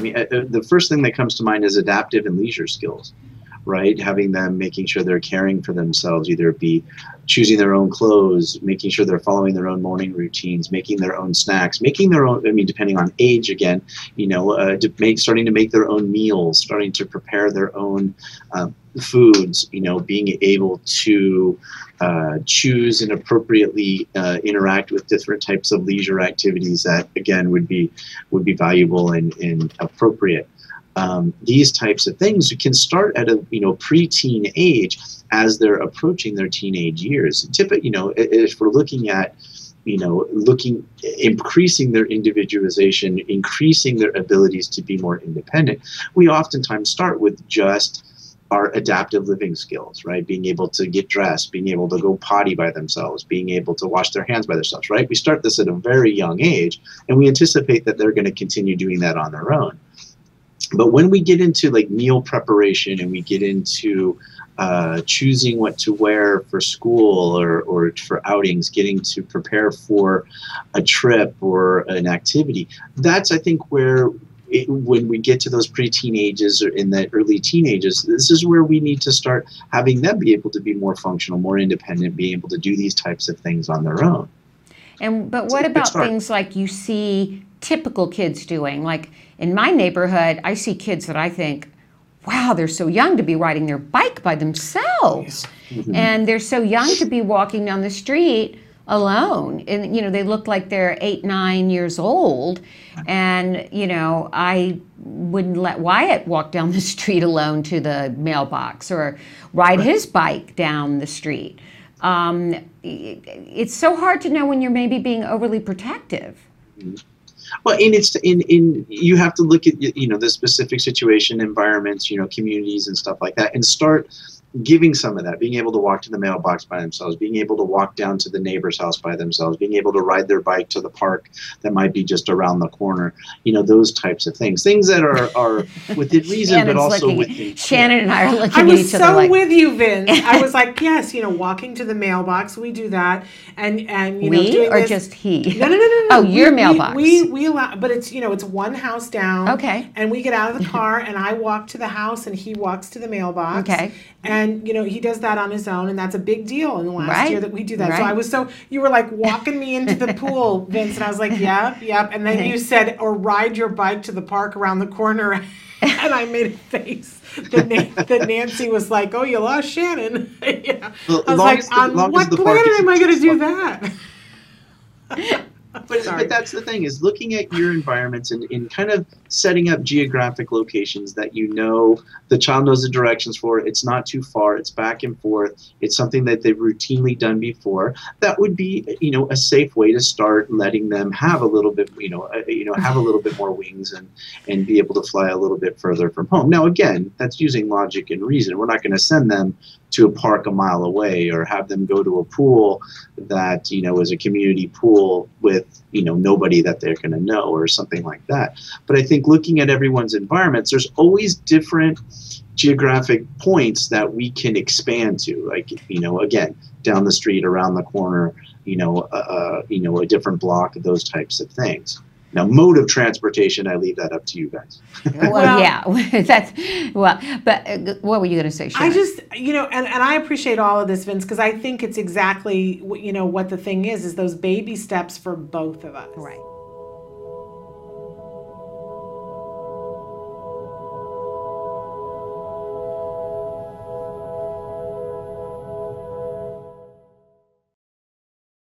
I mean, uh, uh, the first thing that comes to mind is adaptive and leisure skills, right? Having them making sure they're caring for themselves, either be choosing their own clothes, making sure they're following their own morning routines, making their own snacks, making their own. I mean, depending on age, again, you know, uh, to make starting to make their own meals, starting to prepare their own uh, foods. You know, being able to uh, choose and appropriately uh, interact with different types of leisure activities that, again, would be would be valuable and, and appropriate. Um, these types of things can start at a you know preteen age as they're approaching their teenage years. Typically, you know, if we're looking at you know, looking, increasing their individualization, increasing their abilities to be more independent, we oftentimes start with just our adaptive living skills, right? Being able to get dressed, being able to go potty by themselves, being able to wash their hands by themselves, right? We start this at a very young age, and we anticipate that they're going to continue doing that on their own. But when we get into like meal preparation and we get into uh, choosing what to wear for school or, or for outings, getting to prepare for a trip or an activity, that's, I think, where it, when we get to those pre-teen ages or in the early teenagers, this is where we need to start having them be able to be more functional, more independent, be able to do these types of things on their own. And but what about things like you see typical kids doing? Like in my neighborhood, I see kids that I think, wow, they're so young to be riding their bike by themselves. Mm-hmm. And they're so young to be walking down the street alone and you know they look like they're eight nine years old and you know i wouldn't let wyatt walk down the street alone to the mailbox or ride right. his bike down the street um, it's so hard to know when you're maybe being overly protective mm-hmm. Well and it's in in you have to look at you know the specific situation environments you know communities and stuff like that and start giving some of that, being able to walk to the mailbox by themselves, being able to walk down to the neighbor's house by themselves, being able to ride their bike to the park that might be just around the corner, you know, those types of things. Things that are, are within reason, but also within. Shannon and I are looking I was at each so other like, with you, Vince. I was like, yes, you know, walking to the mailbox, we do that. And, and you know, we doing or this. just he? No, no, no, no, no. Oh, your mailbox. We, we, we allow, but it's, you know, it's one house down. Okay. And we get out of the car and I walk to the house and he walks to the mailbox. Okay. And, you know, he does that on his own, and that's a big deal in the last Right. year that we do that. So I was so you were like walking me into the pool, Vince, and I was like, yep, yep. And then you said, or ride your bike to the park around the corner, and I made a face that, Na- that Nancy was like, oh, you lost Shannon. yeah. I was long like, as the- on what the planet am I going to do that? But, Sorry. but that's the thing is looking at your environments and, and kind of setting up geographic locations that you know the child knows the directions for. It's not too far. It's back and forth. It's something that they've routinely done before. That would be you know a safe way to start letting them have a little bit you know uh, you know have a little bit more wings and and be able to fly a little bit further from home. Now again, that's using logic and reason. We're not going to send them to a park a mile away or have them go to a pool that you know is a community pool with you know nobody that they're going to know or something like that. But i think looking at everyone's environments there's always different geographic points that we can expand to. Like you know again down the street around the corner you know uh, uh, you know a different block those types of things now mode of transportation i leave that up to you guys well, Well- yeah, that's well. But uh, what were you going to say? Sharon? I just, you know, and, and I appreciate all of this, Vince, because I think it's exactly, what you know, what the thing is, is those baby steps for both of us. right.